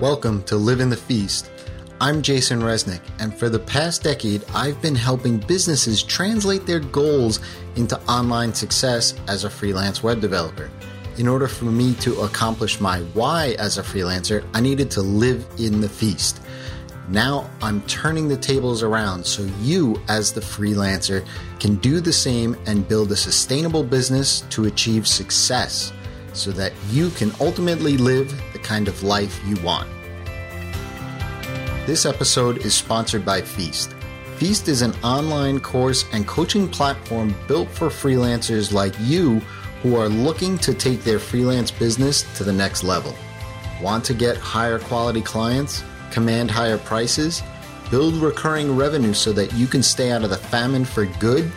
Welcome to Live in the Feast. I'm Jason Resnick, and for the past decade, I've been helping businesses translate their goals into online success as a freelance web developer. In order for me to accomplish my why as a freelancer, I needed to live in the feast. Now I'm turning the tables around so you, as the freelancer, can do the same and build a sustainable business to achieve success so that you can ultimately live the kind of life you want. This episode is sponsored by Feast. Feast is an online course and coaching platform built for freelancers like you who are looking to take their freelance business to the next level. Want to get higher quality clients, command higher prices, build recurring revenue so that you can stay out of the famine for good?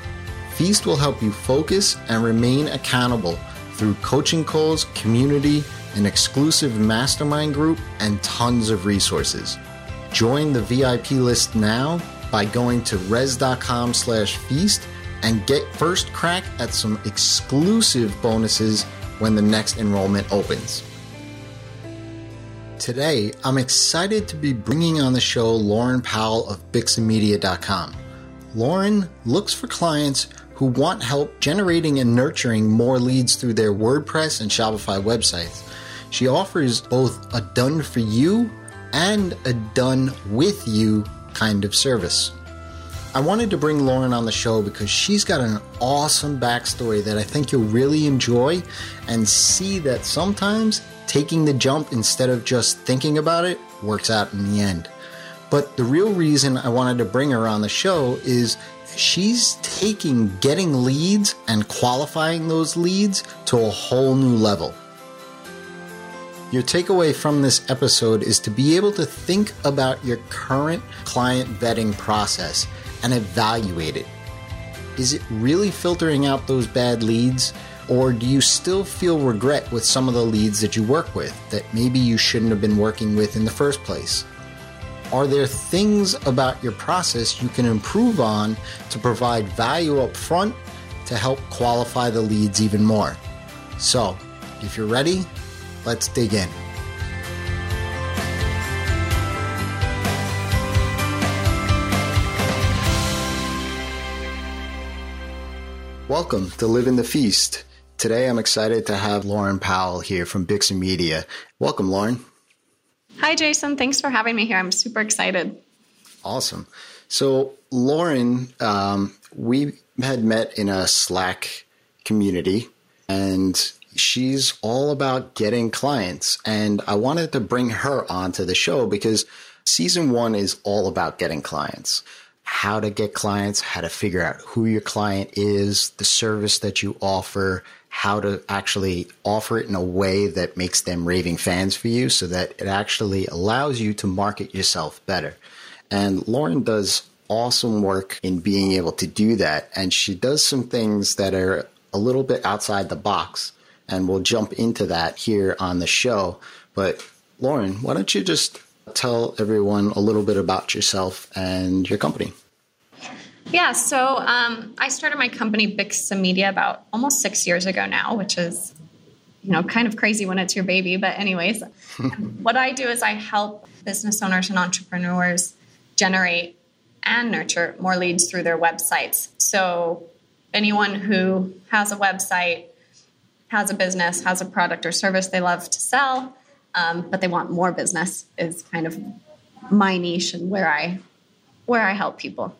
Feast will help you focus and remain accountable through coaching calls, community, an exclusive mastermind group, and tons of resources. Join the VIP list now by going to rezzz.com slash feast and get first crack at some exclusive bonuses when the next enrollment opens. Today, I'm excited to be bringing on the show Lauren Powell of VixenMedia.com. Lauren looks for clients who want help generating and nurturing more leads through their WordPress and Shopify websites. She offers both a done for you and a done with you kind of service. I wanted to bring Lauren on the show because she's got an awesome backstory that I think you'll really enjoy and see that sometimes taking the jump instead of just thinking about it works out in the end. But the real reason I wanted to bring her on the show is she's taking getting leads and qualifying those leads to a whole new level. Your takeaway from this episode is to be able to think about your current client vetting process and evaluate it. Is it really filtering out those bad leads? Or do you still feel regret with some of the leads that you work with that maybe you shouldn't have been working with in the first place? Are there things about your process you can improve on to provide value up front to help qualify the leads even more? So, if you're ready, let's dig in. Welcome to Live in the Feast. Today I'm excited to have Lauren Powell here from Vixen Media. Welcome, Lauren. Hi, Jason. Thanks for having me here. I'm super excited. Awesome. So, Lauren, um, we had met in a Slack community, and she's all about getting clients. And I wanted to bring her onto the show because season one is all about getting clients. How to get clients, how to figure out who your client is, the service that you offer, how to actually offer it in a way that makes them raving fans for you so that it actually allows you to market yourself better. And Lauren does awesome work in being able to do that. And she does some things that are a little bit outside the box. And we'll jump into that here on the show. But Lauren, why don't you just tell everyone a little bit about yourself and your company? Yeah, so um, I started my company Bixa Media about almost six years ago now, which is you know kind of crazy when it's your baby. But anyways, what I do is I help business owners and entrepreneurs generate and nurture more leads through their websites. So anyone who has a website, has a business, has a product or service they love to sell, um, but they want more business is kind of my niche and where I where I help people.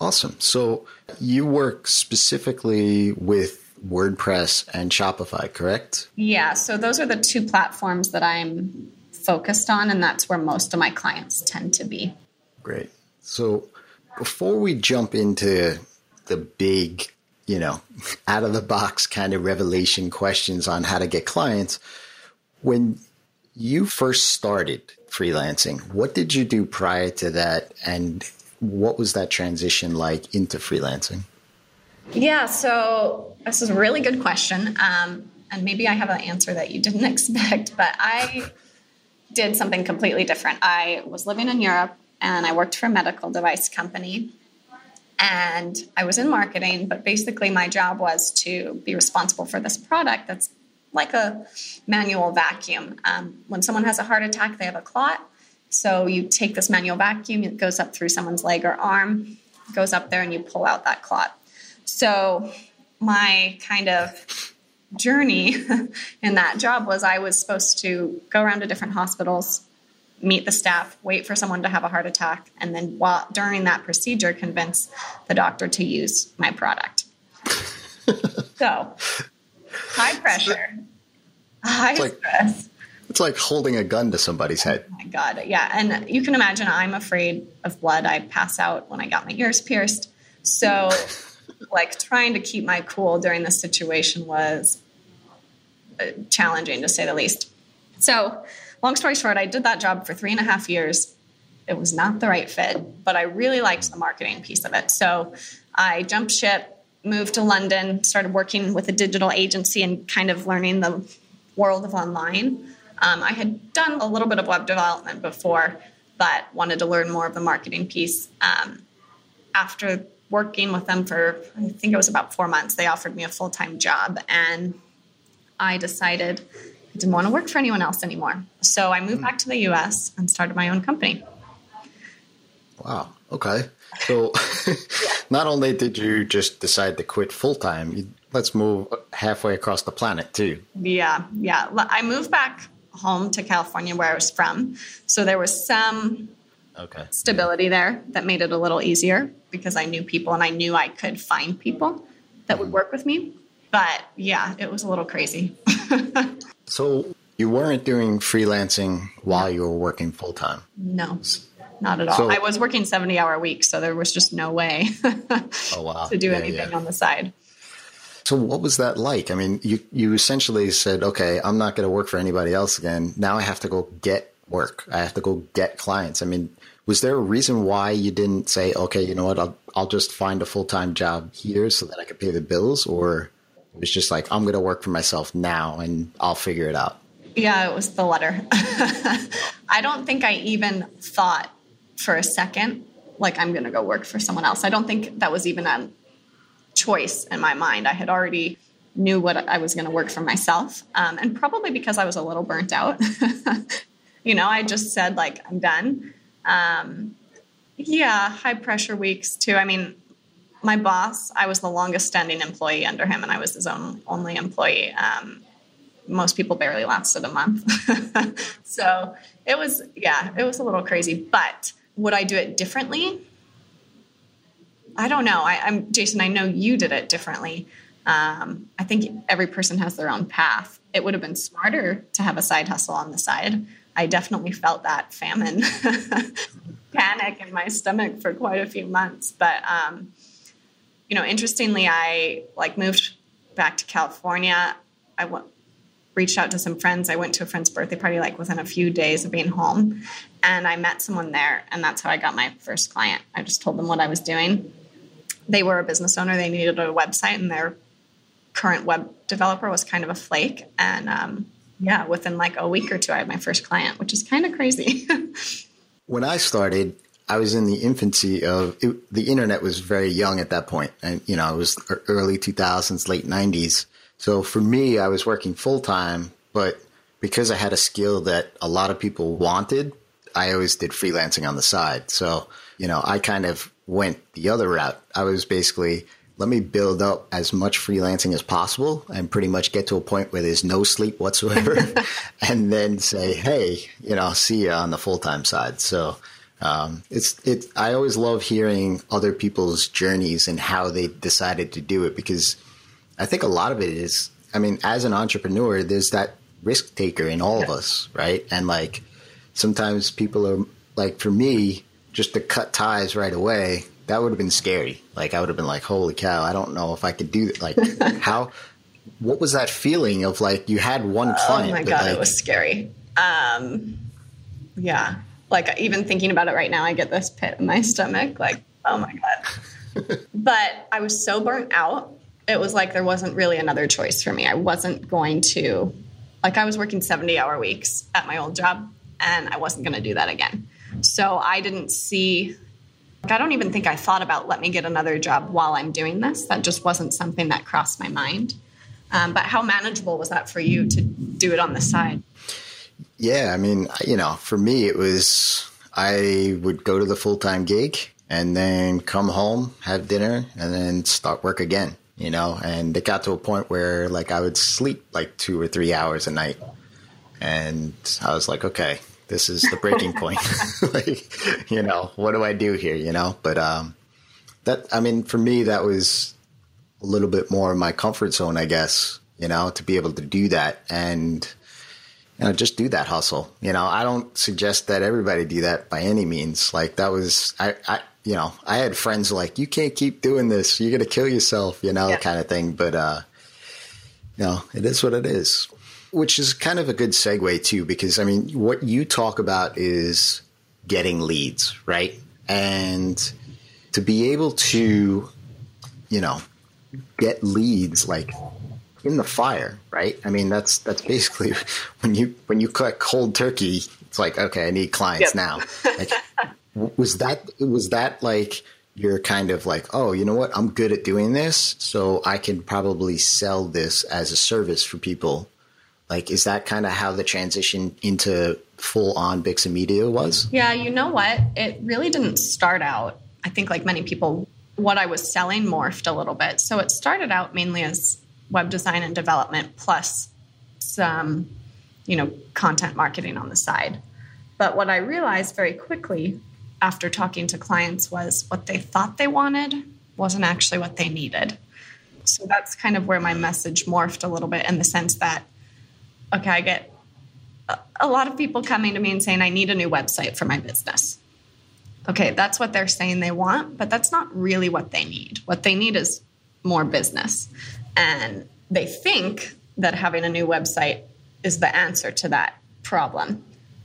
Awesome. So you work specifically with WordPress and Shopify, correct? Yeah. So those are the two platforms that I'm focused on, and that's where most of my clients tend to be. Great. So before we jump into the big, you know, out of the box kind of revelation questions on how to get clients, when you first started freelancing, what did you do prior to that? And what was that transition like into freelancing? Yeah, so this is a really good question. Um, and maybe I have an answer that you didn't expect, but I did something completely different. I was living in Europe and I worked for a medical device company. And I was in marketing, but basically my job was to be responsible for this product that's like a manual vacuum. Um, when someone has a heart attack, they have a clot. So you take this manual vacuum, it goes up through someone's leg or arm, goes up there, and you pull out that clot. So my kind of journey in that job was I was supposed to go around to different hospitals, meet the staff, wait for someone to have a heart attack, and then while during that procedure, convince the doctor to use my product. so high pressure, high like, stress. It's like holding a gun to somebody's head. Oh my God. Yeah. And you can imagine I'm afraid of blood. I pass out when I got my ears pierced. So, like, trying to keep my cool during this situation was uh, challenging to say the least. So, long story short, I did that job for three and a half years. It was not the right fit, but I really liked the marketing piece of it. So, I jumped ship, moved to London, started working with a digital agency and kind of learning the world of online. Um, I had done a little bit of web development before, but wanted to learn more of the marketing piece. Um, after working with them for, I think it was about four months, they offered me a full time job, and I decided I didn't want to work for anyone else anymore. So I moved mm. back to the US and started my own company. Wow. Okay. So not only did you just decide to quit full time, let's move halfway across the planet too. Yeah. Yeah. I moved back home to California where I was from. So there was some okay. stability yeah. there that made it a little easier because I knew people and I knew I could find people that would mm-hmm. work with me. But yeah, it was a little crazy. so you weren't doing freelancing while you were working full time? No. Not at all. So, I was working 70 hour weeks, so there was just no way oh, wow. to do yeah, anything yeah. on the side. So what was that like? I mean, you you essentially said, "Okay, I'm not going to work for anybody else again. Now I have to go get work. I have to go get clients." I mean, was there a reason why you didn't say, "Okay, you know what? I'll I'll just find a full-time job here so that I can pay the bills," or it was just like, "I'm going to work for myself now and I'll figure it out." Yeah, it was the letter. I don't think I even thought for a second like I'm going to go work for someone else. I don't think that was even a choice in my mind. I had already knew what I was going to work for myself, um, and probably because I was a little burnt out. you know, I just said like I'm done. Um, yeah, high pressure weeks too. I mean, my boss, I was the longest standing employee under him, and I was his own only employee. Um, most people barely lasted a month. so it was, yeah, it was a little crazy. But would I do it differently? I don't know. I, am Jason. I know you did it differently. Um, I think every person has their own path. It would have been smarter to have a side hustle on the side. I definitely felt that famine panic in my stomach for quite a few months. But um, you know, interestingly, I like moved back to California. I went, reached out to some friends. I went to a friend's birthday party like within a few days of being home, and I met someone there, and that's how I got my first client. I just told them what I was doing they were a business owner. They needed a website, and their current web developer was kind of a flake. And um, yeah, within like a week or two, I had my first client, which is kind of crazy. when I started, I was in the infancy of it, the internet was very young at that point, and you know it was early 2000s, late 90s. So for me, I was working full time, but because I had a skill that a lot of people wanted, I always did freelancing on the side. So you know, I kind of went the other route. I was basically let me build up as much freelancing as possible and pretty much get to a point where there's no sleep whatsoever and then say hey you know see you on the full-time side so um, it's it i always love hearing other people's journeys and how they decided to do it because i think a lot of it is i mean as an entrepreneur there's that risk taker in all yeah. of us right and like sometimes people are like for me just to cut ties right away, that would have been scary. Like I would have been like, "Holy cow! I don't know if I could do that." Like how? What was that feeling of like you had one client? Oh my god, like, it was scary. Um, yeah, like even thinking about it right now, I get this pit in my stomach. Like, oh my god. but I was so burnt out. It was like there wasn't really another choice for me. I wasn't going to, like, I was working seventy hour weeks at my old job, and I wasn't going to do that again. So I didn't see, I don't even think I thought about let me get another job while I'm doing this. That just wasn't something that crossed my mind. Um, but how manageable was that for you to do it on the side? Yeah, I mean, you know, for me, it was I would go to the full time gig and then come home, have dinner, and then start work again, you know. And it got to a point where like I would sleep like two or three hours a night. And I was like, okay, this is the breaking point. like, you know, what do I do here, you know? But um that I mean, for me that was a little bit more of my comfort zone, I guess, you know, to be able to do that and you know, just do that hustle. You know, I don't suggest that everybody do that by any means. Like that was, I, I, you know, I had friends like, you can't keep doing this. You're to kill yourself, you know, yeah. kind of thing. But, uh, you know, it is what it is, which is kind of a good segue too, because I mean, what you talk about is getting leads, right? And to be able to, you know, get leads like in the fire, right? I mean, that's that's basically when you when you cut cold turkey. It's like, okay, I need clients yep. now. Like, was that was that like you're kind of like, oh, you know what? I'm good at doing this, so I can probably sell this as a service for people. Like, is that kind of how the transition into full on Bixa Media was? Yeah, you know what? It really didn't start out. I think, like many people, what I was selling morphed a little bit. So it started out mainly as web design and development plus some, you know, content marketing on the side. But what I realized very quickly after talking to clients was what they thought they wanted wasn't actually what they needed. So that's kind of where my message morphed a little bit in the sense that, okay, I get a lot of people coming to me and saying, I need a new website for my business. Okay, that's what they're saying they want, but that's not really what they need. What they need is more business. And they think that having a new website is the answer to that problem.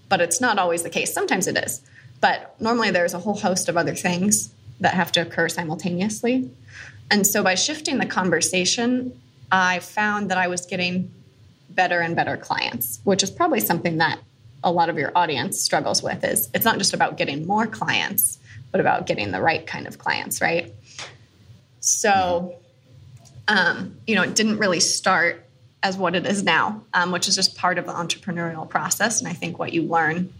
But it's not always the case. Sometimes it is. But normally there's a whole host of other things that have to occur simultaneously. And so by shifting the conversation, I found that I was getting better and better clients, which is probably something that a lot of your audience struggles with is it's not just about getting more clients, but about getting the right kind of clients, right? So um, you know, it didn't really start as what it is now, um, which is just part of the entrepreneurial process. And I think what you learn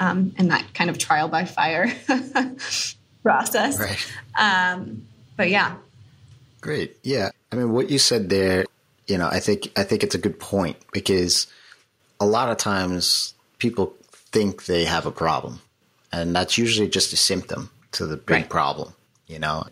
um, in that kind of trial by fire process. Right. Um, but yeah. Great. Yeah. I mean, what you said there, you know, I think I think it's a good point because a lot of times people think they have a problem, and that's usually just a symptom to the big right. problem. You know,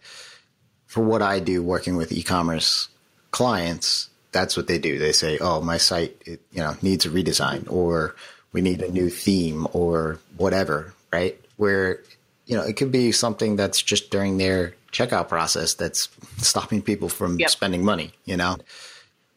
for what I do working with e-commerce clients, that's what they do. They say, "Oh, my site, it, you know, needs a redesign, or we need a new theme, or whatever." Right? Where you know it could be something that's just during their checkout process that's stopping people from yep. spending money. You know.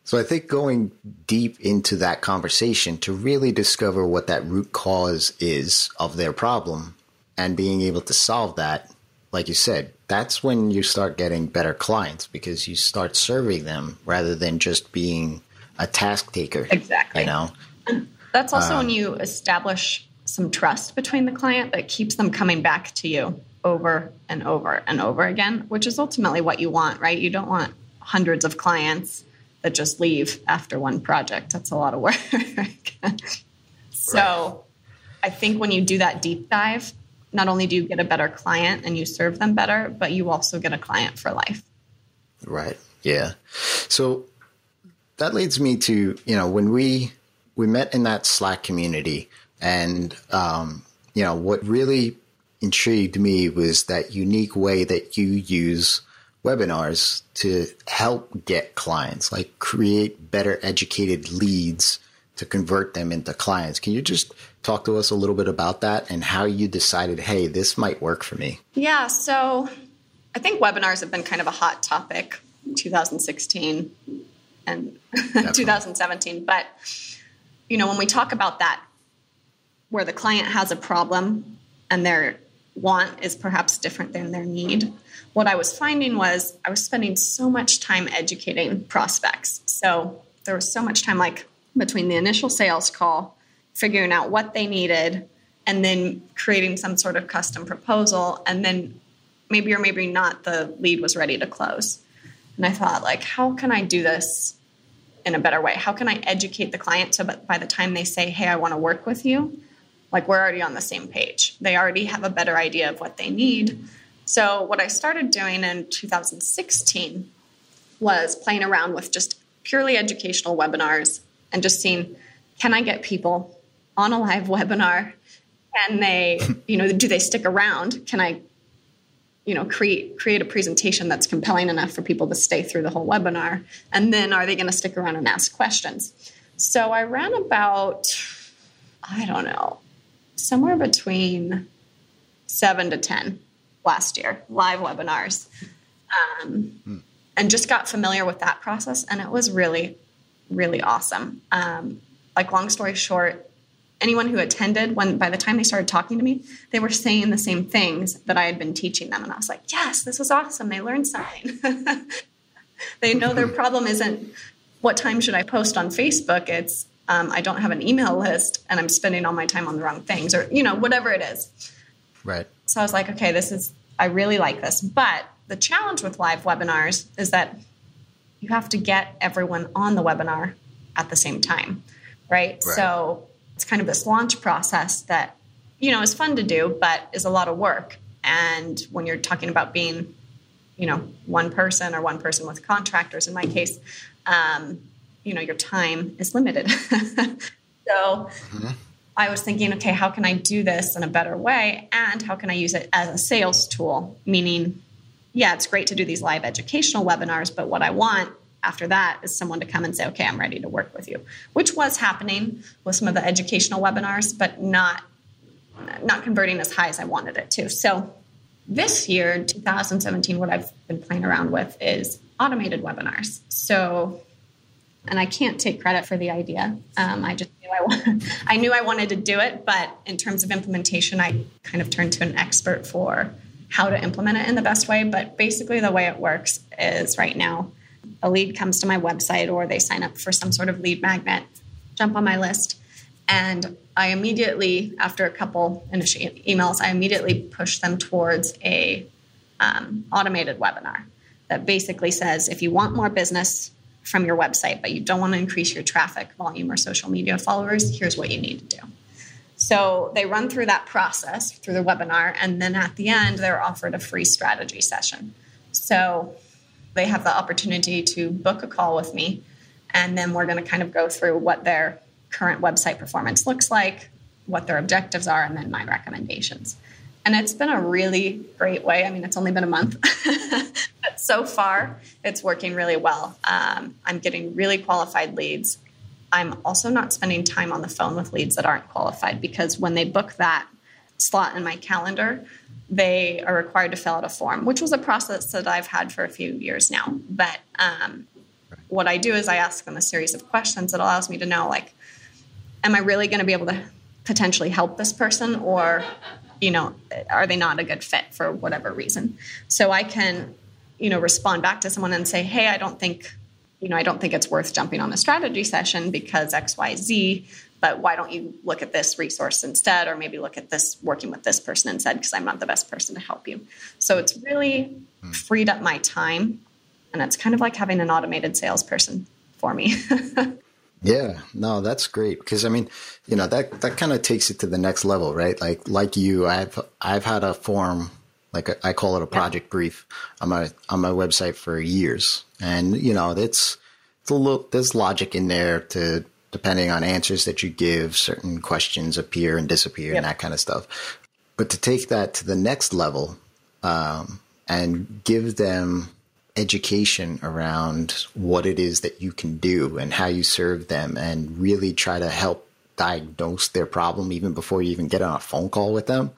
So I think going deep into that conversation to really discover what that root cause is of their problem and being able to solve that, like you said, that's when you start getting better clients because you start serving them rather than just being a task taker. Exactly. You know, and that's also um, when you establish some trust between the client that keeps them coming back to you over and over and over again, which is ultimately what you want, right? You don't want hundreds of clients that just leave after one project. That's a lot of work. so. I think when you do that deep dive, not only do you get a better client and you serve them better, but you also get a client for life. Right. Yeah. So that leads me to, you know, when we we met in that Slack community and um, you know, what really intrigued me was that unique way that you use webinars to help get clients, like create better educated leads to convert them into clients. Can you just talk to us a little bit about that and how you decided, hey, this might work for me? Yeah, so I think webinars have been kind of a hot topic 2016 and 2017. But, you know, when we talk about that, where the client has a problem and their want is perhaps different than their need, what I was finding was I was spending so much time educating prospects. So there was so much time like between the initial sales call, figuring out what they needed, and then creating some sort of custom proposal. And then maybe or maybe not, the lead was ready to close. And I thought, like, how can I do this in a better way? How can I educate the client so that by the time they say, hey, I want to work with you, like we're already on the same page. They already have a better idea of what they need. So, what I started doing in 2016 was playing around with just purely educational webinars and just seeing can I get people on a live webinar? Can they, you know, do they stick around? Can I you know create create a presentation that's compelling enough for people to stay through the whole webinar and then are they going to stick around and ask questions so i ran about i don't know somewhere between 7 to 10 last year live webinars. Um, hmm. and just got familiar with that process and it was really really awesome. Um, like long story short anyone who attended when by the time they started talking to me they were saying the same things that i had been teaching them and i was like yes this was awesome. They learned something. They know their problem isn't what time should i post on facebook it's um, i don't have an email list and i'm spending all my time on the wrong things or you know whatever it is. Right so i was like okay this is i really like this but the challenge with live webinars is that you have to get everyone on the webinar at the same time right, right. so it's kind of this launch process that you know is fun to do but is a lot of work and when you're talking about being you know one person or one person with contractors in my case um, you know your time is limited so mm-hmm. I was thinking okay how can i do this in a better way and how can i use it as a sales tool meaning yeah it's great to do these live educational webinars but what i want after that is someone to come and say, okay, I'm ready to work with you, which was happening with some of the educational webinars, but not not converting as high as I wanted it to. So this year, 2017, what I've been playing around with is automated webinars. So, and I can't take credit for the idea. Um, I just knew I, wanted, I knew I wanted to do it, but in terms of implementation, I kind of turned to an expert for how to implement it in the best way. But basically, the way it works is right now a lead comes to my website or they sign up for some sort of lead magnet, jump on my list, and I immediately, after a couple initial emails, I immediately push them towards a um, automated webinar that basically says if you want more business from your website, but you don't want to increase your traffic volume or social media followers, here's what you need to do. So they run through that process through the webinar, and then at the end, they're offered a free strategy session. So they have the opportunity to book a call with me. And then we're going to kind of go through what their current website performance looks like, what their objectives are, and then my recommendations. And it's been a really great way. I mean, it's only been a month, but so far it's working really well. Um, I'm getting really qualified leads. I'm also not spending time on the phone with leads that aren't qualified because when they book that slot in my calendar, they are required to fill out a form, which was a process that I've had for a few years now. But um, what I do is I ask them a series of questions that allows me to know, like, am I really going to be able to potentially help this person, or, you know, are they not a good fit for whatever reason? So I can, you know, respond back to someone and say, hey, I don't think you know, I don't think it's worth jumping on a strategy session because XYZ but why don't you look at this resource instead or maybe look at this working with this person instead because i'm not the best person to help you so it's really hmm. freed up my time and it's kind of like having an automated salesperson for me yeah no that's great because i mean you know that that kind of takes it to the next level right like like you i've i've had a form like a, I call it a project yeah. brief on my on my website for years and you know it's it's a little there's logic in there to depending on answers that you give, certain questions appear and disappear yep. and that kind of stuff. But to take that to the next level um, and give them education around what it is that you can do and how you serve them and really try to help diagnose their problem even before you even get on a phone call with them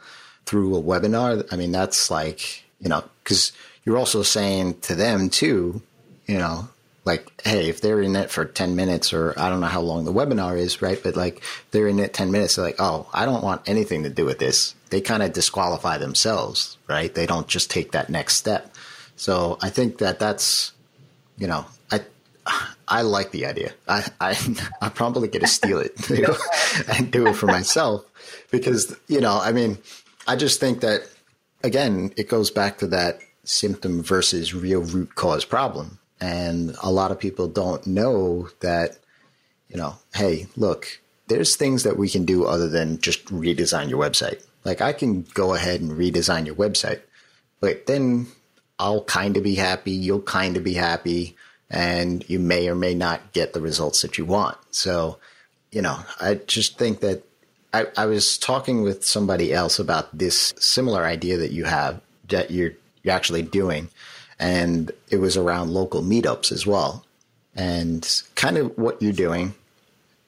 through a webinar. I mean, that's like, you know, because you're also saying to them too, you know, like, hey, if they're in it for 10 minutes or I don't know how long the webinar is, right? But like they're in it 10 minutes, they're like, oh, I don't want anything to do with this. They kind of disqualify themselves, right? They don't just take that next step. So I think that that's, you know, I, I like the idea. I, I, I'm probably to steal it you know, and do it for myself because, you know, I mean, I just think that again, it goes back to that symptom versus real root cause problem And a lot of people don't know that, you know, hey, look, there's things that we can do other than just redesign your website. Like I can go ahead and redesign your website, but then I'll kind of be happy, you'll kind of be happy, and you may or may not get the results that you want. So, you know, I just think that I, I was talking with somebody else about this similar idea that you have that you're you're actually doing, and it was around local meetups as well, and kind of what you're doing.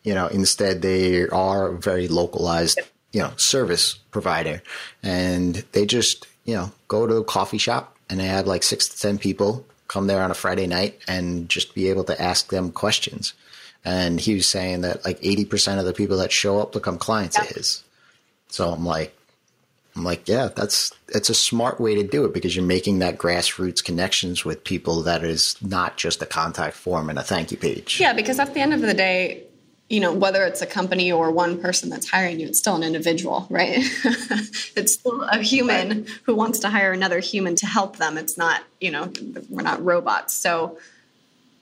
You know, instead they are a very localized, you know, service provider, and they just you know go to a coffee shop and I have like six to ten people come there on a Friday night and just be able to ask them questions. And he was saying that like 80% of the people that show up become clients of his. So I'm like, I'm like, yeah, that's it's a smart way to do it because you're making that grassroots connections with people that is not just a contact form and a thank you page. Yeah, because at the end of the day, you know, whether it's a company or one person that's hiring you, it's still an individual, right? it's still a human right. who wants to hire another human to help them. It's not, you know, we're not robots. So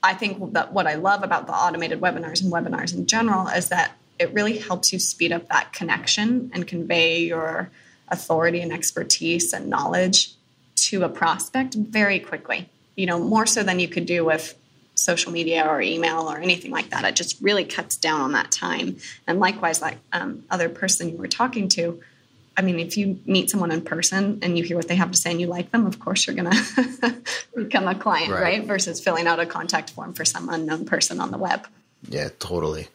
I think that what I love about the automated webinars and webinars in general is that it really helps you speed up that connection and convey your authority and expertise and knowledge to a prospect very quickly. You know, more so than you could do with social media or email or anything like that. It just really cuts down on that time. And likewise, like um, other person you were talking to, I mean, if you meet someone in person and you hear what they have to say and you like them, of course you're going to become a client, right. right? Versus filling out a contact form for some unknown person on the web. Yeah, totally.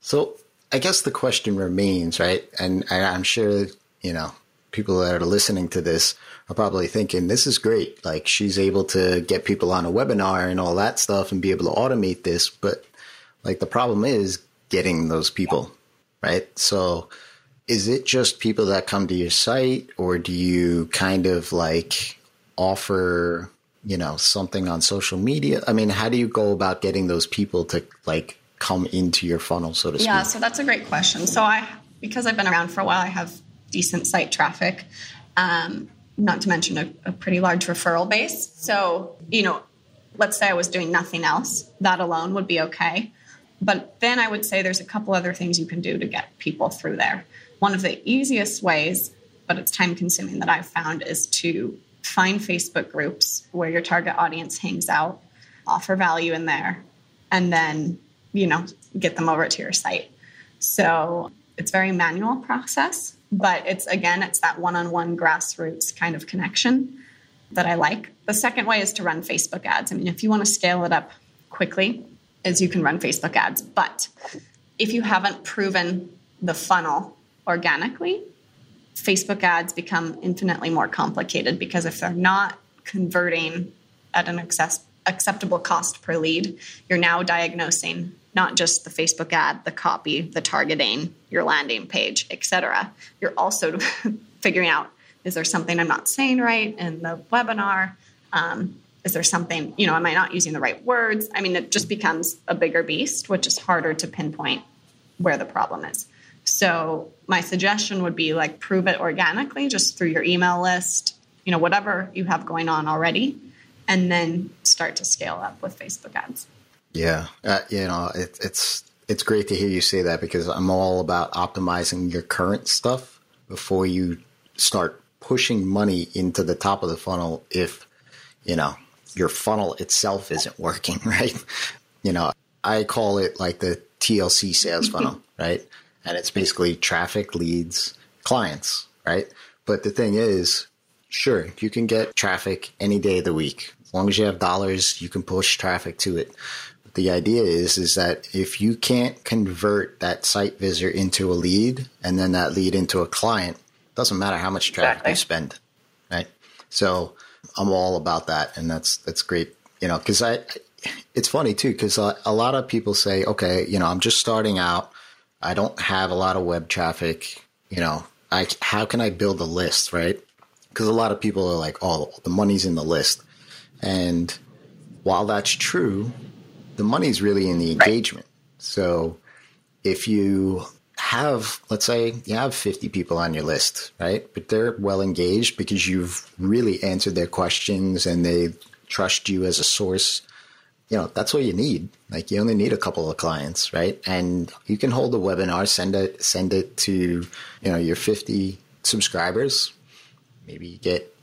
So I guess the question remains, right? And I'm sure, you know, people that are listening to this are probably thinking, this is great. Like she's able to get people on a webinar and all that stuff and be able to automate this. But like the problem is getting those people, right? So is it just people that come to your site or do you kind of like offer, you know, something on social media? I mean, how do you go about getting those people to like come into your funnel, so to speak? Yeah, so that's a great question. So I, because I've been around for a while, I have decent site traffic, um, not to mention a, a pretty large referral base. So, you know, let's say I was doing nothing else, that alone would be okay. But then I would say there's a couple other things you can do to get people through there. One of the easiest ways, but it's time consuming that I've found is to find Facebook groups where your target audience hangs out, offer value in there, and then, you know, get them over to your site. So it's very manual process but it's again it's that one-on-one grassroots kind of connection that i like. The second way is to run facebook ads. I mean if you want to scale it up quickly is you can run facebook ads. But if you haven't proven the funnel organically facebook ads become infinitely more complicated because if they're not converting at an access, acceptable cost per lead you're now diagnosing not just the Facebook ad, the copy, the targeting, your landing page, etc. You're also figuring out is there something I'm not saying right in the webinar? Um, is there something, you know, am I not using the right words? I mean, it just becomes a bigger beast, which is harder to pinpoint where the problem is. So, my suggestion would be like prove it organically just through your email list, you know, whatever you have going on already, and then start to scale up with Facebook ads. Yeah, uh, you know, it, it's it's great to hear you say that because I'm all about optimizing your current stuff before you start pushing money into the top of the funnel. If you know your funnel itself isn't working, right? You know, I call it like the TLC sales funnel, right? And it's basically traffic, leads, clients, right? But the thing is, sure, you can get traffic any day of the week. As long as you have dollars, you can push traffic to it the idea is is that if you can't convert that site visitor into a lead and then that lead into a client, doesn't matter how much traffic exactly. you spend, right? So I'm all about that, and that's that's great, you know, because I it's funny too because a, a lot of people say, okay, you know, I'm just starting out, I don't have a lot of web traffic, you know, I how can I build a list, right? Because a lot of people are like, oh, the money's in the list, and while that's true, the money's really in the engagement. Right. So if you have, let's say you have 50 people on your list, right? But they're well engaged because you've really answered their questions and they trust you as a source you know, that's all you need. Like you only need a couple of clients, right? And you can hold a webinar, send it, send it to, you know, your 50 subscribers. Maybe you get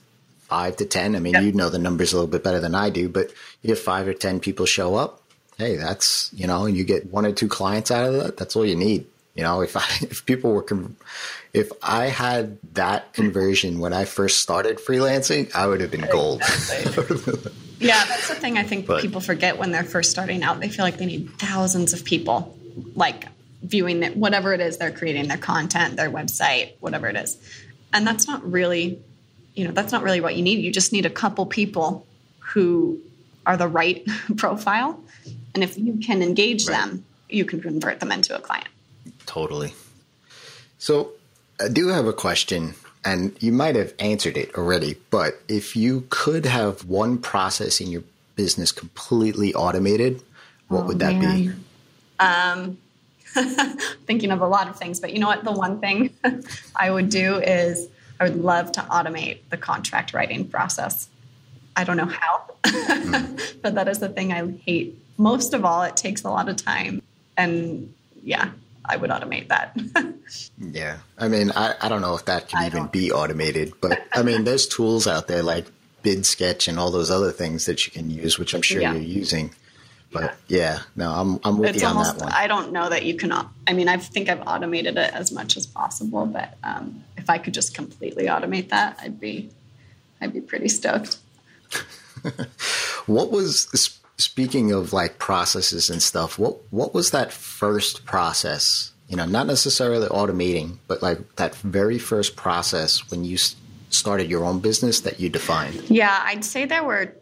five to 10. I mean, you know the numbers a little bit better than I do, but you get five or 10 people show up. Hey, that's, you know, and you get one or two clients out of that. That's all you need. You know, if I, if people were, con- if I had that conversion when I first started freelancing, I would have been gold. yeah, that's the thing I think but, people forget when they're first starting out. They feel like they need thousands of people, like viewing it, whatever it is they're creating, their content, their website, whatever it is. And that's not really, you know, that's not really what you need. You just need a couple people who are the right profile. And if you can engage right. them, you can convert them into a client. Totally. So I do have a question, and you might have answered it already, but if you could have one process in your business completely automated, what oh, would that man. be? Um, thinking of a lot of things, but you know what? The one thing I would do is I would love to automate the contract writing process. I don't know how, mm. but that is the thing I hate most of all. It takes a lot of time. And yeah, I would automate that. yeah. I mean, I, I don't know if that can I even don't. be automated, but I mean, there's tools out there like Bidsketch and all those other things that you can use, which I'm sure yeah. you're using. But yeah, no, I'm, I'm with it's you on almost, that one. I don't know that you can, I mean, I think I've automated it as much as possible, but um, if I could just completely automate that, I'd be, I'd be pretty stoked. what was speaking of like processes and stuff, what what was that first process? You know, not necessarily automating, but like that very first process when you started your own business that you defined. Yeah, I'd say there were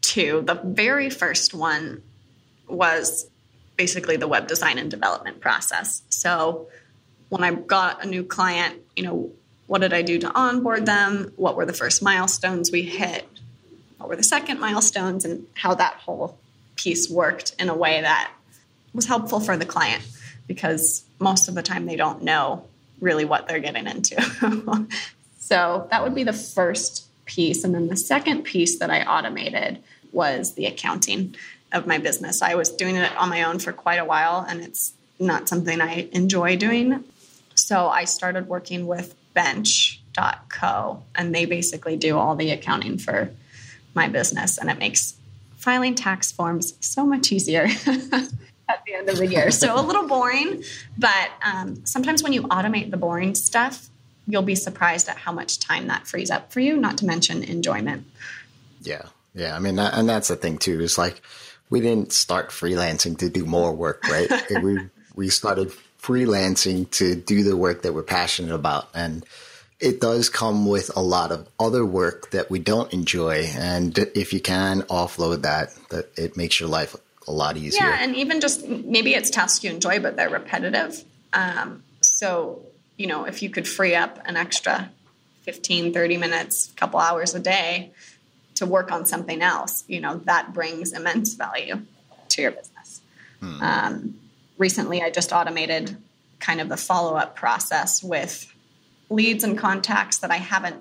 two. The very first one was basically the web design and development process. So when I got a new client, you know, what did I do to onboard them? What were the first milestones we hit? What were the second milestones and how that whole piece worked in a way that was helpful for the client because most of the time they don't know really what they're getting into. so that would be the first piece. And then the second piece that I automated was the accounting of my business. I was doing it on my own for quite a while and it's not something I enjoy doing. So I started working with bench.co and they basically do all the accounting for my business and it makes filing tax forms so much easier at the end of the year. So a little boring, but um, sometimes when you automate the boring stuff, you'll be surprised at how much time that frees up for you, not to mention enjoyment. Yeah. Yeah. I mean, that, and that's the thing too, is like we didn't start freelancing to do more work, right? we, we started freelancing to do the work that we're passionate about. And, it does come with a lot of other work that we don't enjoy. And if you can offload that, that it makes your life a lot easier. Yeah, and even just maybe it's tasks you enjoy, but they're repetitive. Um, so, you know, if you could free up an extra 15, 30 minutes, a couple hours a day to work on something else, you know, that brings immense value to your business. Hmm. Um, recently, I just automated kind of the follow up process with leads and contacts that I haven't,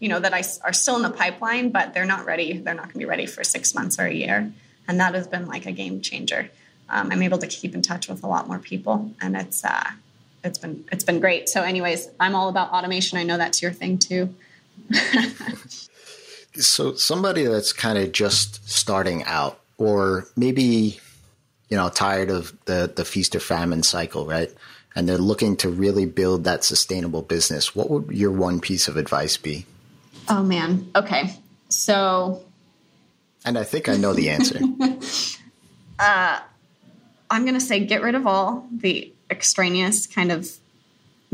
you know, that I are still in the pipeline, but they're not ready. They're not going to be ready for six months or a year, and that has been like a game changer. Um, I'm able to keep in touch with a lot more people, and it's uh, it's been it's been great. So, anyways, I'm all about automation. I know that's your thing too. so, somebody that's kind of just starting out, or maybe you know tired of the the feast or famine cycle, right? And they're looking to really build that sustainable business, what would your one piece of advice be? Oh man. Okay. So and I think I know the answer. uh, I'm going to say get rid of all the extraneous kind of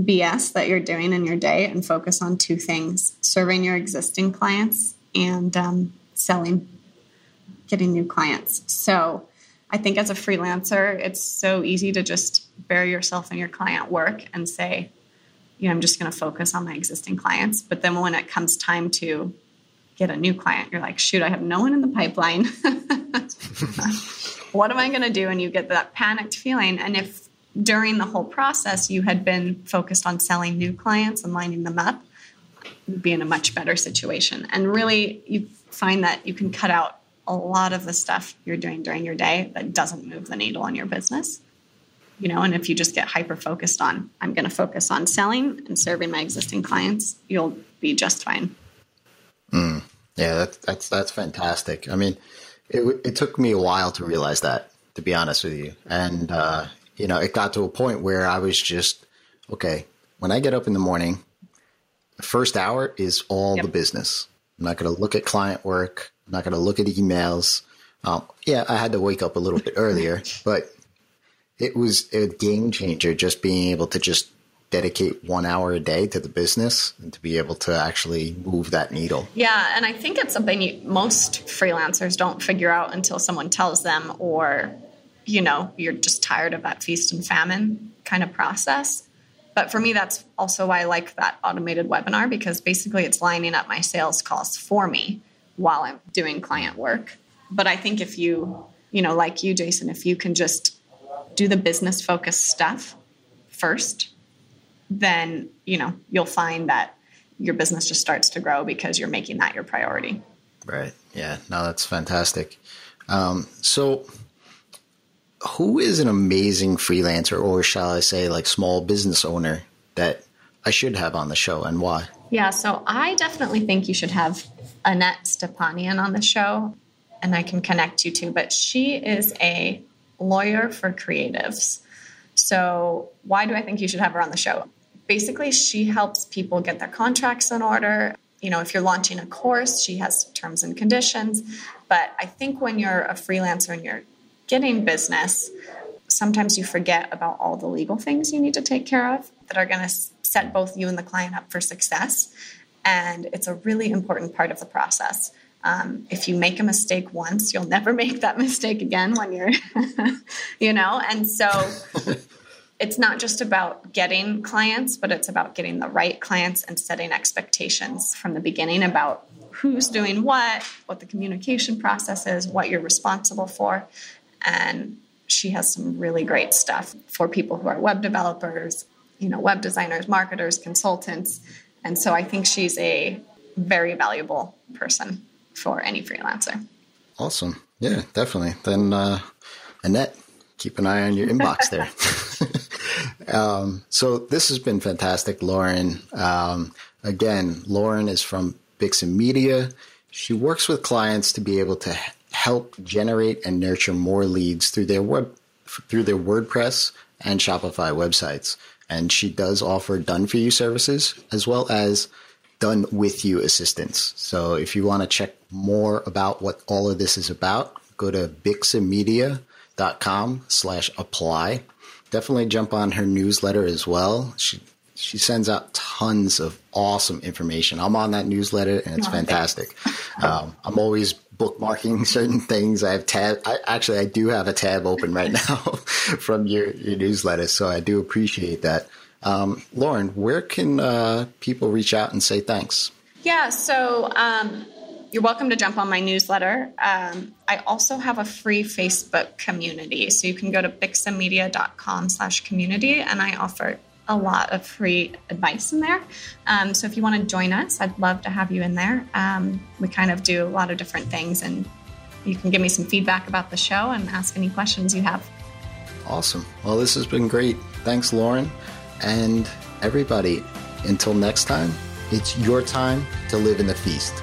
BS that you're doing in your day and focus on two things serving your existing clients and um, selling, getting new clients. So I think as a freelancer, it's so easy to just bury yourself in your client work and say, you know, I'm just going to focus on my existing clients. But then when it comes time to get a new client, you're like, shoot, I have no one in the pipeline. what am I going to do? And you get that panicked feeling. And if during the whole process you had been focused on selling new clients and lining them up, you'd be in a much better situation. And really, you find that you can cut out a lot of the stuff you're doing during your day that doesn't move the needle on your business. You know, and if you just get hyper focused on, I'm going to focus on selling and serving my existing clients, you'll be just fine. Mm, yeah, that's that's that's fantastic. I mean, it it took me a while to realize that, to be honest with you, and uh, you know, it got to a point where I was just okay. When I get up in the morning, the first hour is all yep. the business. I'm not going to look at client work. I'm not going to look at emails. Um, yeah, I had to wake up a little bit earlier, but it was a game changer just being able to just dedicate one hour a day to the business and to be able to actually move that needle. Yeah, and I think it's something you, most freelancers don't figure out until someone tells them, or you know, you're just tired of that feast and famine kind of process. But for me, that's also why I like that automated webinar because basically it's lining up my sales calls for me while I'm doing client work. But I think if you, you know, like you, Jason, if you can just do the business focused stuff first, then, you know, you'll find that your business just starts to grow because you're making that your priority. Right. Yeah. No, that's fantastic. Um, so, who is an amazing freelancer, or shall I say, like small business owner that I should have on the show, and why? Yeah, so I definitely think you should have Annette Stepanian on the show, and I can connect you to. But she is a lawyer for creatives. So, why do I think you should have her on the show? Basically, she helps people get their contracts in order. You know, if you're launching a course, she has terms and conditions. But I think when you're a freelancer and you're getting business, sometimes you forget about all the legal things you need to take care of that are going to set both you and the client up for success. And it's a really important part of the process. Um, if you make a mistake once, you'll never make that mistake again when you're, you know, and so it's not just about getting clients, but it's about getting the right clients and setting expectations from the beginning about who's doing what, what the communication process is, what you're responsible for, and she has some really great stuff for people who are web developers, you know, web designers, marketers, consultants. And so I think she's a very valuable person for any freelancer. Awesome. Yeah, definitely. Then uh, Annette, keep an eye on your inbox there. um, so this has been fantastic, Lauren. Um, again, Lauren is from Vixen Media. She works with clients to be able to help generate and nurture more leads through their web through their WordPress and Shopify websites. And she does offer done for you services as well as done with you assistance. So if you want to check more about what all of this is about, go to vixenmedia.com slash apply. Definitely jump on her newsletter as well. She she sends out tons of awesome information. I'm on that newsletter and it's oh, fantastic. Um, I'm always bookmarking certain things. I have tab. I, actually, I do have a tab open right now from your, your newsletter, so I do appreciate that. Um, Lauren, where can uh, people reach out and say thanks? Yeah, so um, you're welcome to jump on my newsletter. Um, I also have a free Facebook community, so you can go to vixenmedia.com slash community, and I offer a lot of free advice in there. Um, so if you want to join us, I'd love to have you in there. Um, we kind of do a lot of different things, and you can give me some feedback about the show and ask any questions you have. Awesome. Well, this has been great. Thanks, Lauren. And everybody, until next time, it's your time to live in the feast.